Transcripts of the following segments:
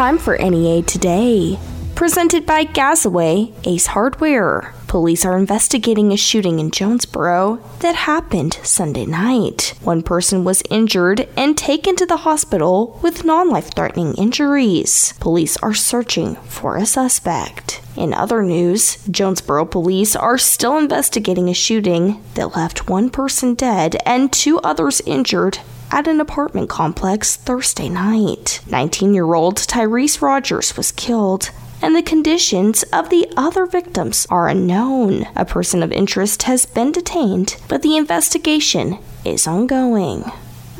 time for NEA Today. Presented by Gazaway Ace Hardware. Police are investigating a shooting in Jonesboro that happened Sunday night. One person was injured and taken to the hospital with non life threatening injuries. Police are searching for a suspect. In other news, Jonesboro police are still investigating a shooting that left one person dead and two others injured at an apartment complex Thursday night. 19 year old Tyrese Rogers was killed. And the conditions of the other victims are unknown. A person of interest has been detained, but the investigation is ongoing.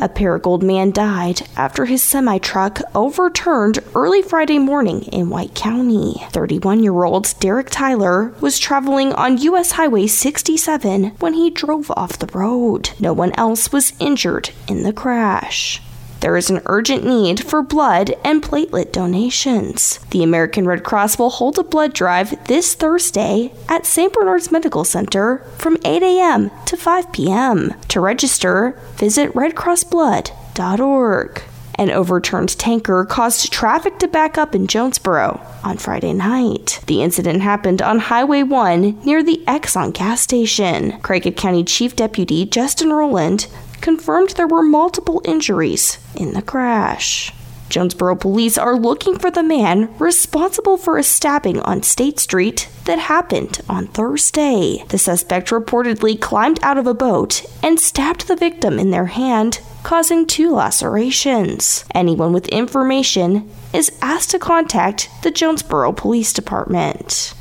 A Paragould man died after his semi truck overturned early Friday morning in White County. 31 year old Derek Tyler was traveling on U.S. Highway 67 when he drove off the road. No one else was injured in the crash there is an urgent need for blood and platelet donations. The American Red Cross will hold a blood drive this Thursday at St. Bernard's Medical Center from 8 a.m. to 5 p.m. To register, visit redcrossblood.org. An overturned tanker caused traffic to back up in Jonesboro on Friday night. The incident happened on Highway 1 near the Exxon gas station. Craighead County Chief Deputy Justin Rowland confirmed there were multiple injuries in the crash. Jonesboro police are looking for the man responsible for a stabbing on State Street that happened on Thursday. The suspect reportedly climbed out of a boat and stabbed the victim in their hand, causing two lacerations. Anyone with information is asked to contact the Jonesboro Police Department.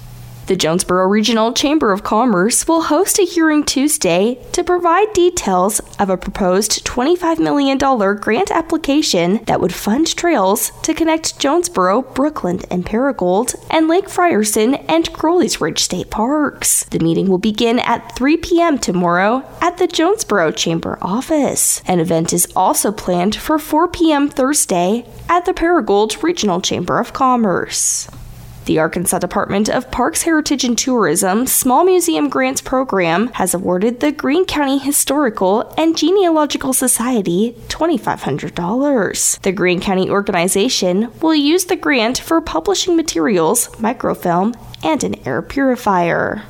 The Jonesboro Regional Chamber of Commerce will host a hearing Tuesday to provide details of a proposed $25 million grant application that would fund trails to connect Jonesboro, Brookland, and Paragould, and Lake Frierson and Crowley's Ridge State Parks. The meeting will begin at 3 p.m. tomorrow at the Jonesboro Chamber office. An event is also planned for 4 p.m. Thursday at the Paragould Regional Chamber of Commerce. The Arkansas Department of Parks, Heritage, and Tourism Small Museum Grants Program has awarded the Greene County Historical and Genealogical Society $2,500. The Greene County organization will use the grant for publishing materials, microfilm, and an air purifier.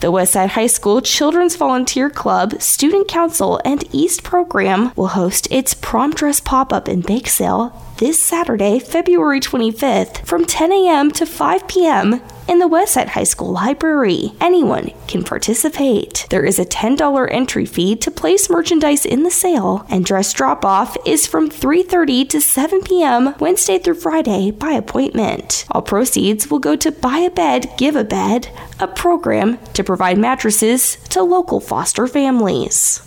The Westside High School Children's Volunteer Club, Student Council, and East Program will host its prom dress pop up and bake sale this Saturday, February 25th, from 10 a.m. to 5 p.m. in the Westside High School Library. Anyone can participate. There is a $10 entry fee to place merchandise in the sale, and dress drop off is from 3:30 to 7 p.m. Wednesday through Friday by appointment. All proceeds will go to Buy a Bed, Give a Bed, a program to provide mattresses to local foster families.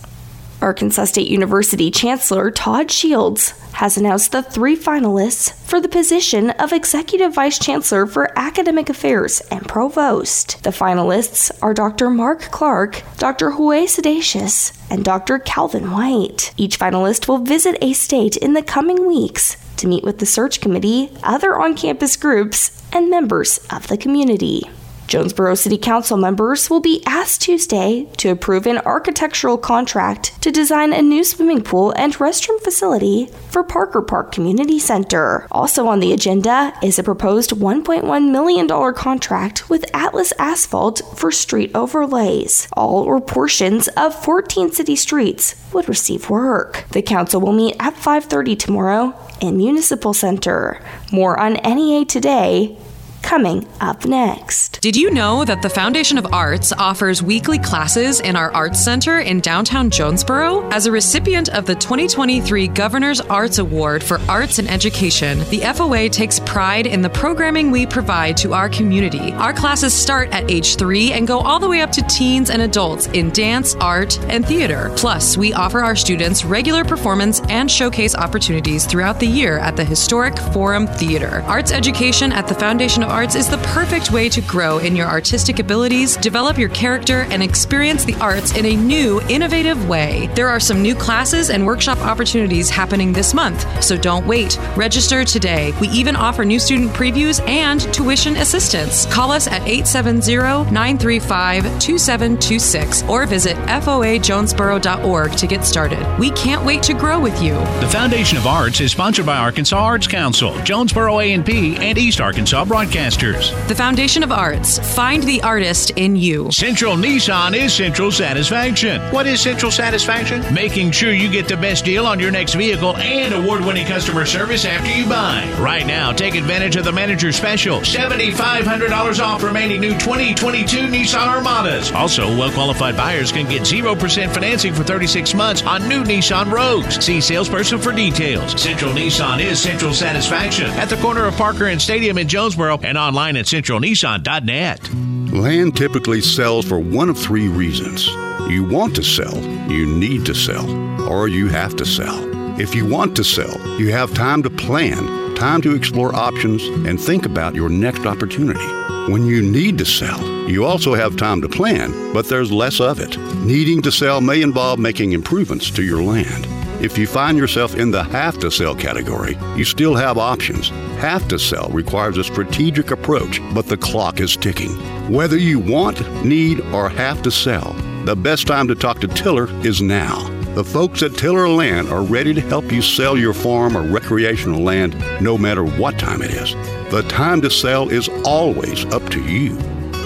Arkansas State University Chancellor Todd Shields has announced the three finalists for the position of Executive Vice Chancellor for Academic Affairs and Provost. The finalists are Dr. Mark Clark, Dr. Huey Sedacious, and Dr. Calvin White. Each finalist will visit a state in the coming weeks to meet with the search committee, other on campus groups, and members of the community. Jonesboro City Council members will be asked Tuesday to approve an architectural contract to design a new swimming pool and restroom facility for Parker Park Community Center. Also on the agenda is a proposed $1.1 million contract with Atlas Asphalt for street overlays. All or portions of 14 city streets would receive work. The council will meet at 5:30 tomorrow in Municipal Center. More on NEA today coming up next. Did you know that the Foundation of Arts offers weekly classes in our Arts Center in downtown Jonesboro? As a recipient of the 2023 Governor's Arts Award for Arts and Education, the FOA takes pride in the programming we provide to our community. Our classes start at age three and go all the way up to teens and adults in dance, art, and theater. Plus, we offer our students regular performance and showcase opportunities throughout the year at the historic Forum Theater. Arts education at the Foundation of Arts is the perfect way to grow in your artistic abilities, develop your character, and experience the arts in a new, innovative way. There are some new classes and workshop opportunities happening this month, so don't wait. Register today. We even offer new student previews and tuition assistance. Call us at 870 935 2726 or visit foajonesboro.org to get started. We can't wait to grow with you. The Foundation of Arts is sponsored by Arkansas Arts Council, Jonesboro A&P, and East Arkansas Broadcasters. The Foundation of Arts. Find the artist in you. Central Nissan is Central Satisfaction. What is Central Satisfaction? Making sure you get the best deal on your next vehicle and award-winning customer service after you buy. Right now, take advantage of the manager special. $7,500 off remaining new 2022 Nissan Armadas. Also, well-qualified buyers can get 0% financing for 36 months on new Nissan Rogues. See salesperson for details. Central Nissan is Central Satisfaction at the corner of Parker and Stadium in Jonesboro and online at centralnissan.net. Land typically sells for one of three reasons. You want to sell, you need to sell, or you have to sell. If you want to sell, you have time to plan, time to explore options, and think about your next opportunity. When you need to sell, you also have time to plan, but there's less of it. Needing to sell may involve making improvements to your land. If you find yourself in the have to sell category, you still have options. Have to sell requires a strategic approach, but the clock is ticking. Whether you want, need, or have to sell, the best time to talk to Tiller is now. The folks at Tiller Land are ready to help you sell your farm or recreational land no matter what time it is. The time to sell is always up to you.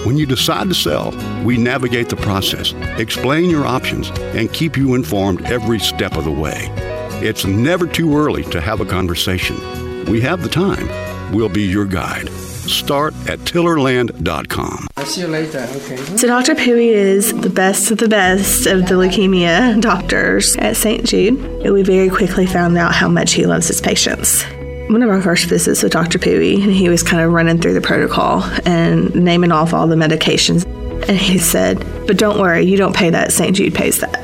When you decide to sell, we navigate the process, explain your options, and keep you informed every step of the way. It's never too early to have a conversation. We have the time. We'll be your guide. Start at tillerland.com. I'll see you later. Okay. So Dr. Pui is the best of the best of the leukemia doctors at St. Jude. And we very quickly found out how much he loves his patients. One of our first visits with Dr. Pui, and he was kind of running through the protocol and naming off all the medications. And he said, But don't worry, you don't pay that. St. Jude pays that.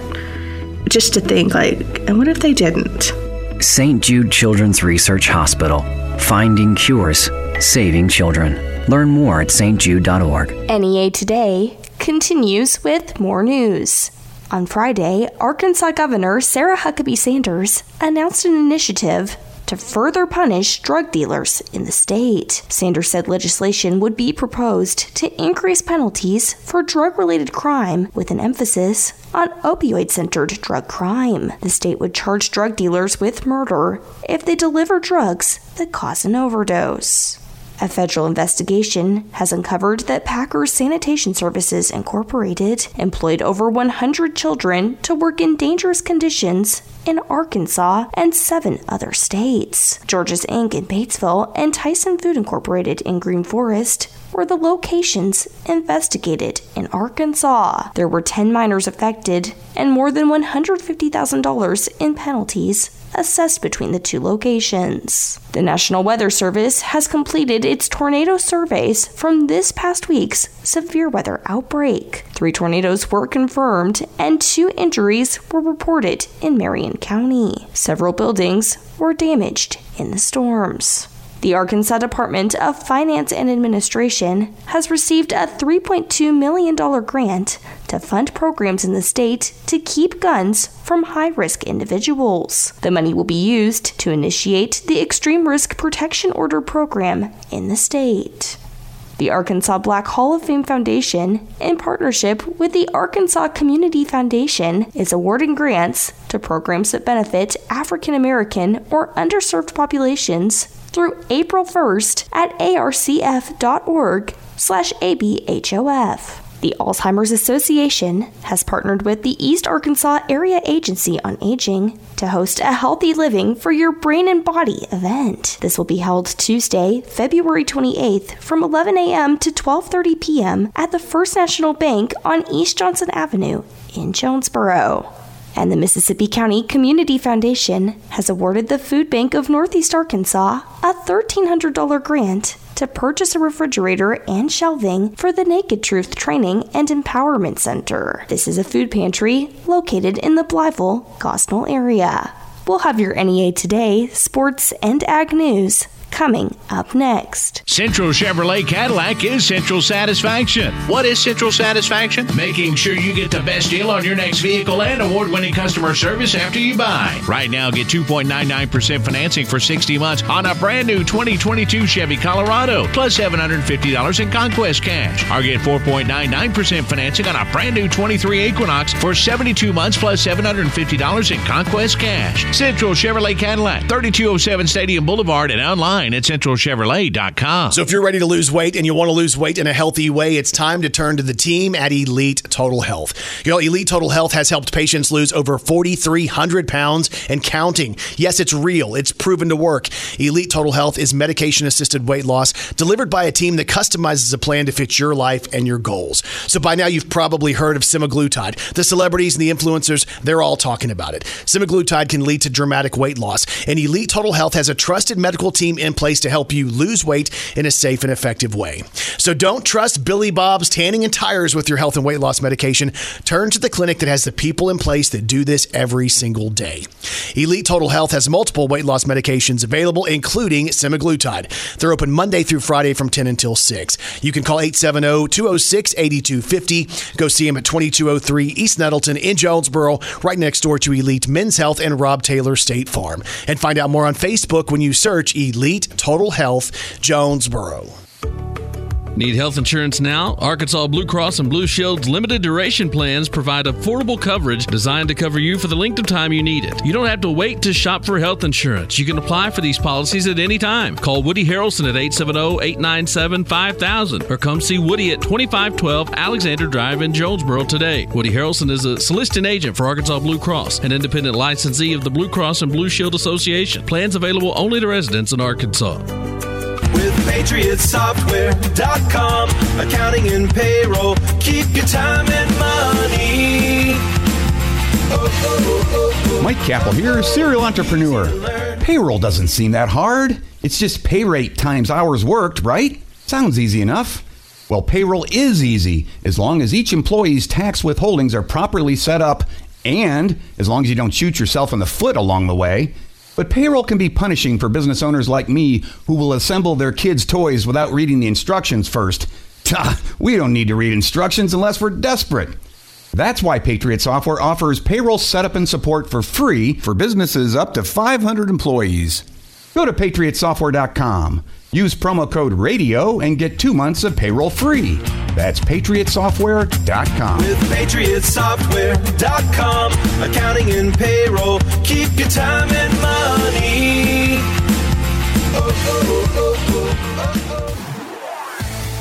Just to think, like, and what if they didn't? St. Jude Children's Research Hospital. Finding cures, saving children. Learn more at stjude.org. NEA Today continues with more news. On Friday, Arkansas Governor Sarah Huckabee Sanders announced an initiative to further punish drug dealers in the state. Sanders said legislation would be proposed to increase penalties for drug related crime with an emphasis on opioid centered drug crime. The state would charge drug dealers with murder if they deliver drugs that cause an overdose. A federal investigation has uncovered that Packers Sanitation Services Incorporated employed over 100 children to work in dangerous conditions in Arkansas and seven other states. George's Inc. in Batesville and Tyson Food Incorporated in Green Forest were the locations investigated in Arkansas. There were 10 minors affected and more than $150,000 in penalties assessed between the two locations. The National Weather Service has completed its tornado surveys from this past week's severe weather outbreak. Three tornadoes were confirmed, and two injuries were reported in Marion County. Several buildings were damaged in the storms. The Arkansas Department of Finance and Administration has received a $3.2 million grant to fund programs in the state to keep guns from high risk individuals. The money will be used to initiate the Extreme Risk Protection Order program in the state. The Arkansas Black Hall of Fame Foundation, in partnership with the Arkansas Community Foundation, is awarding grants to programs that benefit African American or underserved populations through April 1st at arcf.org slash abhof. The Alzheimer's Association has partnered with the East Arkansas Area Agency on Aging to host a Healthy Living for Your Brain and Body event. This will be held Tuesday, February 28th from 11 a.m. to 12:30 p.m. at the First National Bank on East Johnson Avenue in Jonesboro. And the Mississippi County Community Foundation has awarded the Food Bank of Northeast Arkansas a $1,300 grant to purchase a refrigerator and shelving for the Naked Truth Training and Empowerment Center. This is a food pantry located in the Blytheville, Gosnell area. We'll have your NEA Today, sports, and ag news coming up next. Central Chevrolet Cadillac is Central Satisfaction. What is Central Satisfaction? Making sure you get the best deal on your next vehicle and award winning customer service after you buy. Right now, get 2.99% financing for 60 months on a brand new 2022 Chevy Colorado, plus $750 in conquest cash. Or get 4.99% financing on a brand new 23 Equinox for 72 months, plus $750 in conquest cash. Central Chevrolet Cadillac, 3207 Stadium Boulevard, and online at centralchevrolet.com. So if you're ready to lose weight and you want to lose weight in a healthy way, it's time to turn to the team at Elite Total Health. You know, Elite Total Health has helped patients lose over 4,300 pounds and counting. Yes, it's real. It's proven to work. Elite Total Health is medication assisted weight loss delivered by a team that customizes a plan to fit your life and your goals. So by now you've probably heard of semaglutide. The celebrities and the influencers, they're all talking about it. Semaglutide can lead to dramatic weight loss, and Elite Total Health has a trusted medical team in place to help you lose weight in a safe and effective way. So don't trust Billy Bob's tanning and tires with your health and weight loss medication. Turn to the clinic that has the people in place that do this every single day. Elite Total Health has multiple weight loss medications available, including semaglutide. They're open Monday through Friday from 10 until 6. You can call 870 206 8250. Go see them at 2203 East Nettleton in Jonesboro, right next door to Elite Men's Health and Rob Taylor State Farm. And find out more on Facebook when you search Elite Total Health Jonesboro. Need health insurance now? Arkansas Blue Cross and Blue Shield's limited duration plans provide affordable coverage designed to cover you for the length of time you need it. You don't have to wait to shop for health insurance. You can apply for these policies at any time. Call Woody Harrelson at 870-897-5000 or come see Woody at 2512 Alexander Drive in Jonesboro today. Woody Harrelson is a soliciting agent for Arkansas Blue Cross, an independent licensee of the Blue Cross and Blue Shield Association. Plans available only to residents in Arkansas patriotsoftware.com. Accounting and payroll. Keep your time and money. Mike Kappel here, serial entrepreneur. Payroll doesn't seem that hard. It's just pay rate times hours worked, right? Sounds easy enough. Well, payroll is easy as long as each employee's tax withholdings are properly set up and as long as you don't shoot yourself in the foot along the way. But payroll can be punishing for business owners like me who will assemble their kids' toys without reading the instructions first. we don't need to read instructions unless we're desperate. That's why Patriot Software offers payroll setup and support for free for businesses up to 500 employees. Go to patriotsoftware.com. Use promo code RADIO and get two months of payroll free. That's patriotsoftware.com. With patriotsoftware.com, accounting and payroll, keep your time and money.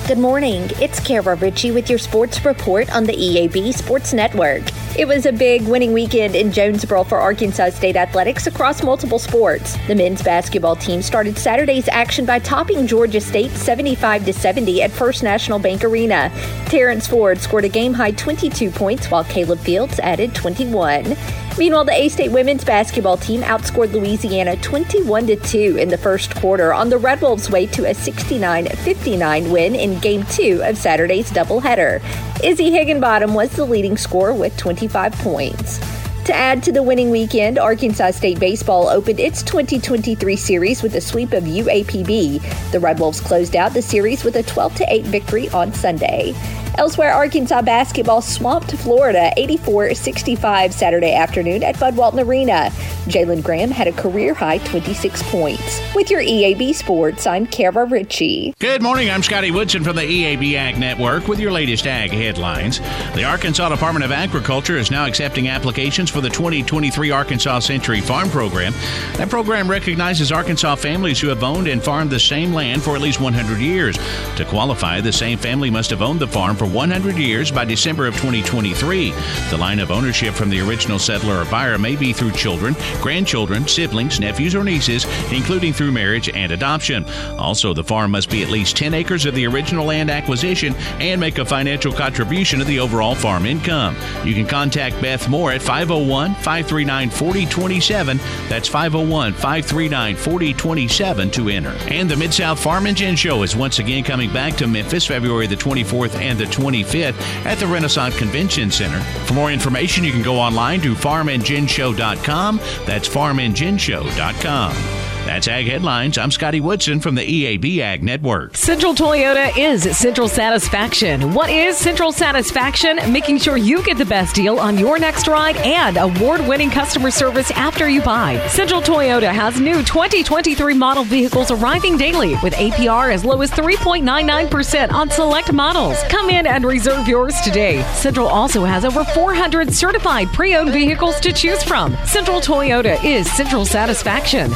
Good morning. It's Kara Ritchie with your sports report on the EAB Sports Network. It was a big winning weekend in Jonesboro for Arkansas State athletics across multiple sports. The men's basketball team started Saturday's action by topping Georgia State 75 to 70 at First National Bank Arena. Terrence Ford scored a game high 22 points while Caleb Fields added 21. Meanwhile, the A State women's basketball team outscored Louisiana 21 2 in the first quarter on the Red Wolves' way to a 69 59 win in Game 2 of Saturday's doubleheader. Izzy Higginbottom was the leading scorer with 25 points. To add to the winning weekend, Arkansas State Baseball opened its 2023 series with a sweep of UAPB. The Red Wolves closed out the series with a 12 8 victory on Sunday. Elsewhere, Arkansas basketball swamped Florida 84 65 Saturday afternoon at Bud Walton Arena. Jalen Graham had a career high 26 points. With your EAB Sports, I'm Kara Ritchie. Good morning. I'm Scotty Woodson from the EAB Ag Network with your latest ag headlines. The Arkansas Department of Agriculture is now accepting applications for the 2023 Arkansas Century Farm Program. That program recognizes Arkansas families who have owned and farmed the same land for at least 100 years. To qualify, the same family must have owned the farm for 100 years by December of 2023. The line of ownership from the original settler or buyer may be through children, grandchildren, siblings, nephews, or nieces, including through marriage and adoption. Also, the farm must be at least 10 acres of the original land acquisition and make a financial contribution to the overall farm income. You can contact Beth Moore at 501 539 4027. That's 501 539 4027 to enter. And the Mid South Farm and Gin Show is once again coming back to Memphis February the 24th and the 25th at the Renasant Convention Center. For more information, you can go online to farmandginshow.com. That's farmandginshow.com. That's Ag Headlines. I'm Scotty Woodson from the EAB Ag Network. Central Toyota is Central Satisfaction. What is Central Satisfaction? Making sure you get the best deal on your next ride and award winning customer service after you buy. Central Toyota has new 2023 model vehicles arriving daily with APR as low as 3.99% on select models. Come in and reserve yours today. Central also has over 400 certified pre owned vehicles to choose from. Central Toyota is Central Satisfaction.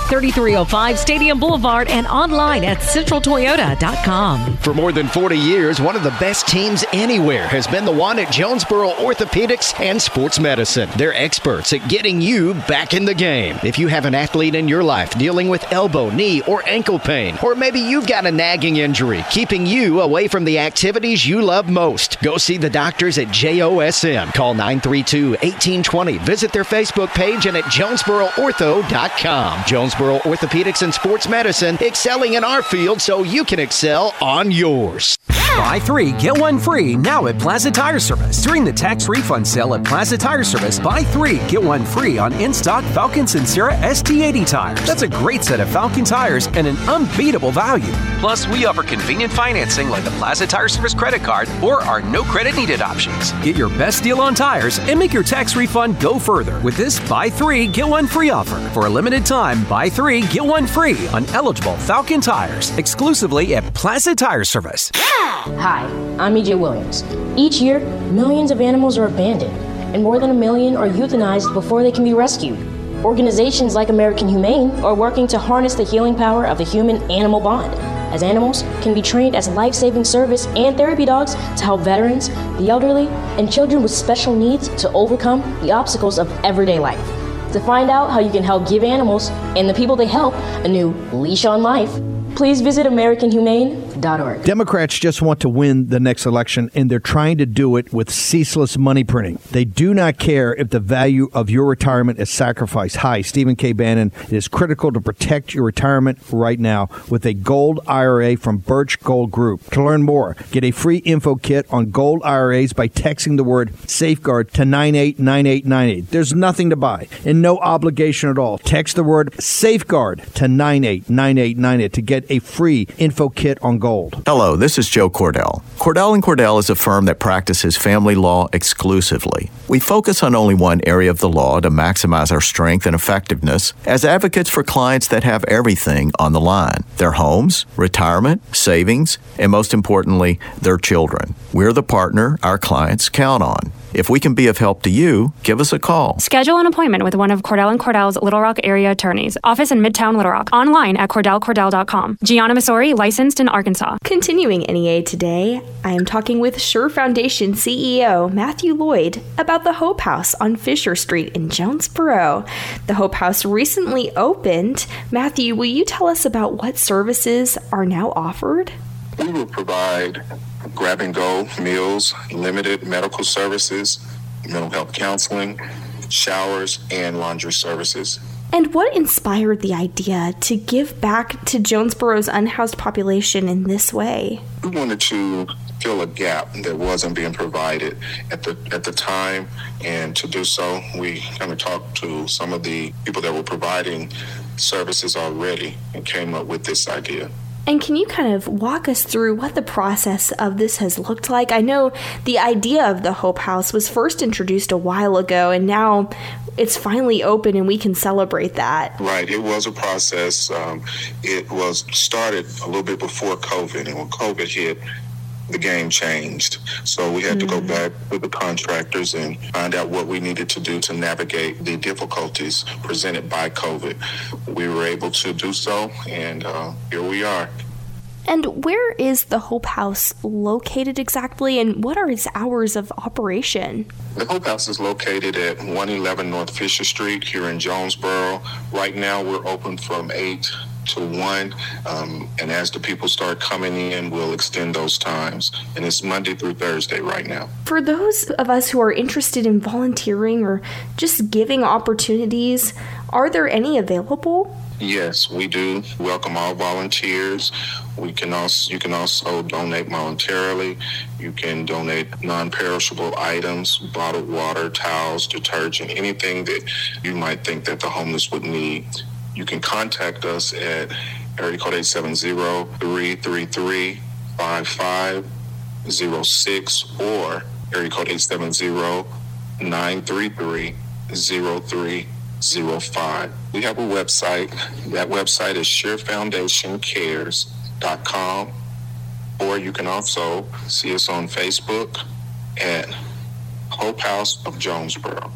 3305 Stadium Boulevard and online at centraltoyota.com. For more than 40 years, one of the best teams anywhere has been the one at Jonesboro Orthopedics and Sports Medicine. They're experts at getting you back in the game. If you have an athlete in your life dealing with elbow, knee, or ankle pain, or maybe you've got a nagging injury keeping you away from the activities you love most, go see the doctors at JOSM. Call 932 1820. Visit their Facebook page and at JonesboroOrtho.com. Jonesboro Orthopedics and Sports Medicine, excelling in our field so you can excel on yours. Buy three, get one free now at Plaza Tire Service. During the tax refund sale at Plaza Tire Service, buy three, get one free on in stock Falken Sincera ST80 tires. That's a great set of Falken tires and an unbeatable value. Plus, we offer convenient financing like the Plaza Tire Service credit card or our no credit needed options. Get your best deal on tires and make your tax refund go further with this buy three, get one free offer. For a limited time, buy three, get one free on eligible Falken tires exclusively at Plaza Tire Service. Hi, I'm EJ Williams. Each year, millions of animals are abandoned, and more than a million are euthanized before they can be rescued. Organizations like American Humane are working to harness the healing power of the human animal bond, as animals can be trained as life saving service and therapy dogs to help veterans, the elderly, and children with special needs to overcome the obstacles of everyday life. To find out how you can help give animals and the people they help a new leash on life, please visit AmericanHumane.org. Democrats just want to win the next election, and they're trying to do it with ceaseless money printing. They do not care if the value of your retirement is sacrificed. Hi, Stephen K. Bannon. It is critical to protect your retirement right now with a gold IRA from Birch Gold Group. To learn more, get a free info kit on gold IRAs by texting the word safeguard to 989898. There's nothing to buy and no obligation at all. Text the word safeguard to 989898 to get a free info kit on gold. Hello, this is Joe Cordell. Cordell and Cordell is a firm that practices family law exclusively. We focus on only one area of the law to maximize our strength and effectiveness as advocates for clients that have everything on the line their homes, retirement, savings, and most importantly, their children. We're the partner our clients count on. If we can be of help to you, give us a call. Schedule an appointment with one of Cordell and Cordell's Little Rock area attorneys. Office in Midtown Little Rock. Online at CordellCordell.com. Gianna Masori, licensed in Arkansas. Continuing NEA today, I am talking with Sure Foundation CEO Matthew Lloyd about the Hope House on Fisher Street in Jonesboro. The Hope House recently opened. Matthew, will you tell us about what services are now offered? We will provide grab and go meals, limited medical services, mental health counseling, showers, and laundry services. And what inspired the idea to give back to Jonesboro's unhoused population in this way? We wanted to fill a gap that wasn't being provided at the at the time, and to do so, we kind of talked to some of the people that were providing services already and came up with this idea. And can you kind of walk us through what the process of this has looked like? I know the idea of the Hope House was first introduced a while ago, and now it's finally open and we can celebrate that. Right. It was a process. Um, it was started a little bit before COVID, and when COVID hit, the game changed. So we had mm-hmm. to go back with the contractors and find out what we needed to do to navigate the difficulties presented by COVID. We were able to do so, and uh, here we are. And where is the Hope House located exactly, and what are its hours of operation? The Hope House is located at 111 North Fisher Street here in Jonesboro. Right now, we're open from 8 to 1, um, and as the people start coming in, we'll extend those times. And it's Monday through Thursday right now. For those of us who are interested in volunteering or just giving opportunities, are there any available? Yes, we do welcome all volunteers. We can also you can also donate voluntarily. You can donate non-perishable items, bottled water, towels, detergent, anything that you might think that the homeless would need. You can contact us at area code 870-333-5506 or area code 870-933-0305. We have a website. That website is surefoundationcares.com or you can also see us on Facebook at Hope House of Jonesboro.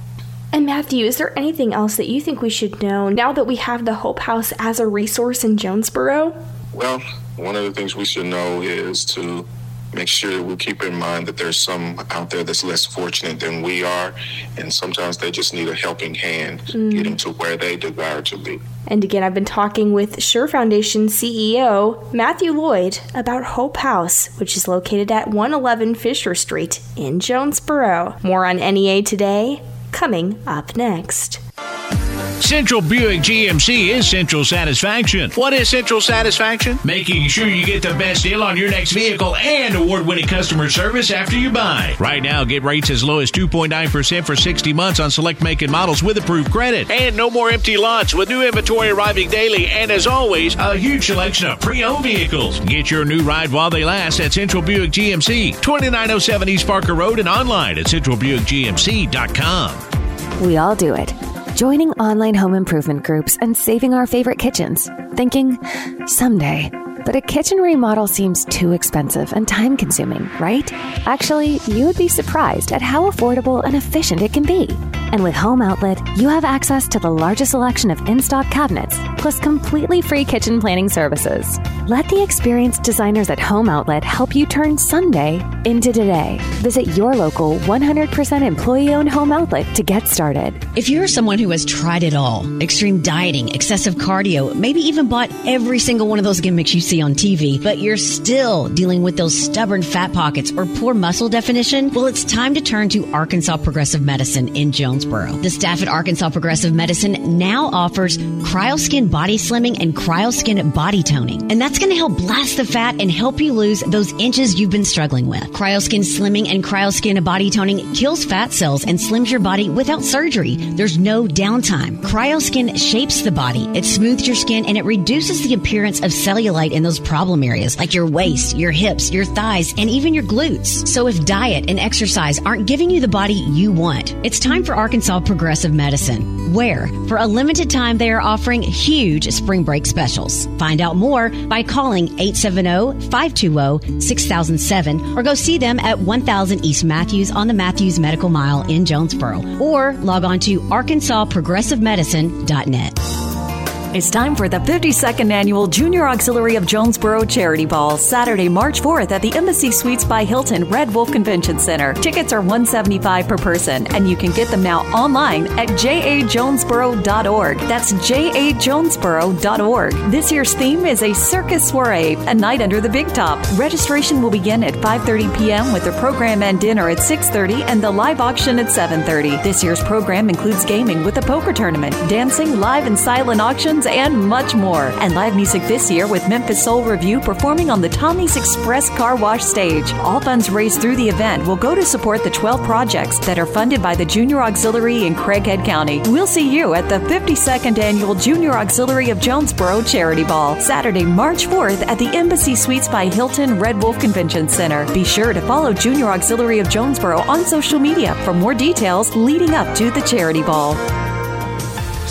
And Matthew, is there anything else that you think we should know now that we have the Hope House as a resource in Jonesboro? Well, one of the things we should know is to make sure that we keep in mind that there's some out there that's less fortunate than we are, and sometimes they just need a helping hand Mm. getting to where they desire to be. And again, I've been talking with Sure Foundation CEO Matthew Lloyd about Hope House, which is located at 111 Fisher Street in Jonesboro. More on NEA today, coming up next. Central Buick GMC is Central Satisfaction. What is Central Satisfaction? Making sure you get the best deal on your next vehicle and award winning customer service after you buy. Right now, get rates as low as 2.9% for 60 months on select make and models with approved credit. And no more empty lots with new inventory arriving daily. And as always, a huge selection of pre owned vehicles. Get your new ride while they last at Central Buick GMC, 2907 East Parker Road, and online at centralbuickgmc.com. We all do it. Joining online home improvement groups and saving our favorite kitchens. Thinking, someday. But a kitchen remodel seems too expensive and time consuming, right? Actually, you would be surprised at how affordable and efficient it can be. And with Home Outlet, you have access to the largest selection of in stock cabinets, plus completely free kitchen planning services. Let the experienced designers at Home Outlet help you turn Sunday into today. Visit your local 100% employee owned home outlet to get started. If you're someone who has tried it all extreme dieting, excessive cardio, maybe even bought every single one of those gimmicks you see on TV, but you're still dealing with those stubborn fat pockets or poor muscle definition, well, it's time to turn to Arkansas Progressive Medicine in Jonesboro. The staff at Arkansas Progressive Medicine now offers CryoSkin Body Slimming and CryoSkin Body Toning. And that's going to help blast the fat and help you lose those inches you've been struggling with. CryoSkin Slimming and CryoSkin Body Toning kills fat cells and slims your body without surgery. There's no downtime. CryoSkin shapes the body, it smooths your skin, and it reduces the appearance of cellulite in those problem areas like your waist, your hips, your thighs, and even your glutes. So if diet and exercise aren't giving you the body you want, it's time for Arkansas Progressive Medicine, where for a limited time they are offering huge spring break specials. Find out more by calling 870-520-6007 or go see them at 1000 East Matthews on the Matthews Medical Mile in Jonesboro or log on to arkansasprogressivemedicine.net. It's time for the 52nd Annual Junior Auxiliary of Jonesboro Charity Ball, Saturday, March 4th at the Embassy Suites by Hilton Red Wolf Convention Center. Tickets are 175 per person, and you can get them now online at jajonesboro.org. That's jajonesboro.org. This year's theme is a circus soiree, a night under the big top. Registration will begin at 5:30 p.m. with the program and dinner at 6:30 and the live auction at 7:30. This year's program includes gaming with a poker tournament, dancing, live and silent auctions, and much more. And live music this year with Memphis Soul Review performing on the Tommy's Express Car Wash stage. All funds raised through the event will go to support the 12 projects that are funded by the Junior Auxiliary in Craighead County. We'll see you at the 52nd Annual Junior Auxiliary of Jonesboro Charity Ball, Saturday, March 4th at the Embassy Suites by Hilton Red Wolf Convention Center. Be sure to follow Junior Auxiliary of Jonesboro on social media for more details leading up to the Charity Ball.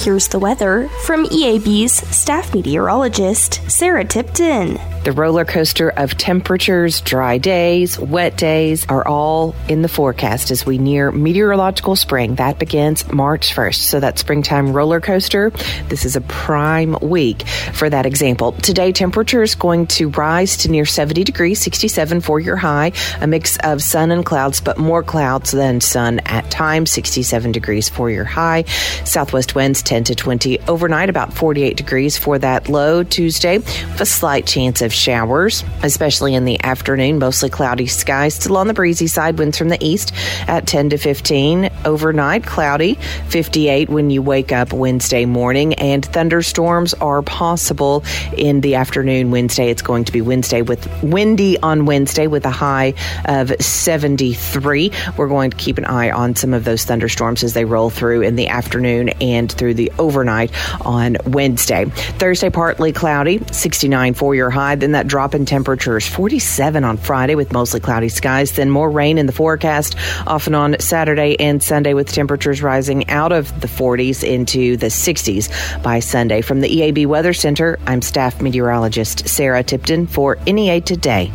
Here's the weather from EAB's staff meteorologist, Sarah Tipton. The roller coaster of temperatures, dry days, wet days are all in the forecast as we near meteorological spring. That begins March 1st. So that springtime roller coaster, this is a prime week for that example. Today, temperature is going to rise to near 70 degrees, 67 for your high, a mix of sun and clouds, but more clouds than sun at times, 67 degrees for your high. Southwest winds 10 to 20 overnight, about 48 degrees for that low Tuesday, with a slight chance of showers, especially in the afternoon. Mostly cloudy skies, still on the breezy side. Winds from the east at 10 to 15. Overnight, cloudy, 58 when you wake up Wednesday morning. And thunderstorms are possible in the afternoon Wednesday. It's going to be Wednesday with windy on Wednesday with a high of 73. We're going to keep an eye on some of those thunderstorms as they roll through in the afternoon and through the overnight on Wednesday. Thursday, partly cloudy, 69 for your high. Then that drop in temperatures, 47 on Friday with mostly cloudy skies. Then more rain in the forecast, often on Saturday and Sunday with temperatures rising out of the 40s into the 60s by Sunday. From the EAB Weather Center, I'm staff meteorologist Sarah Tipton for NEA Today.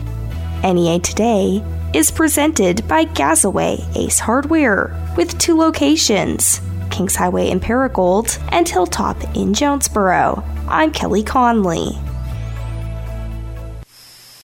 NEA Today is presented by Gasaway Ace Hardware with two locations Kings Highway in Paragould and Hilltop in Jonesboro. I'm Kelly Conley.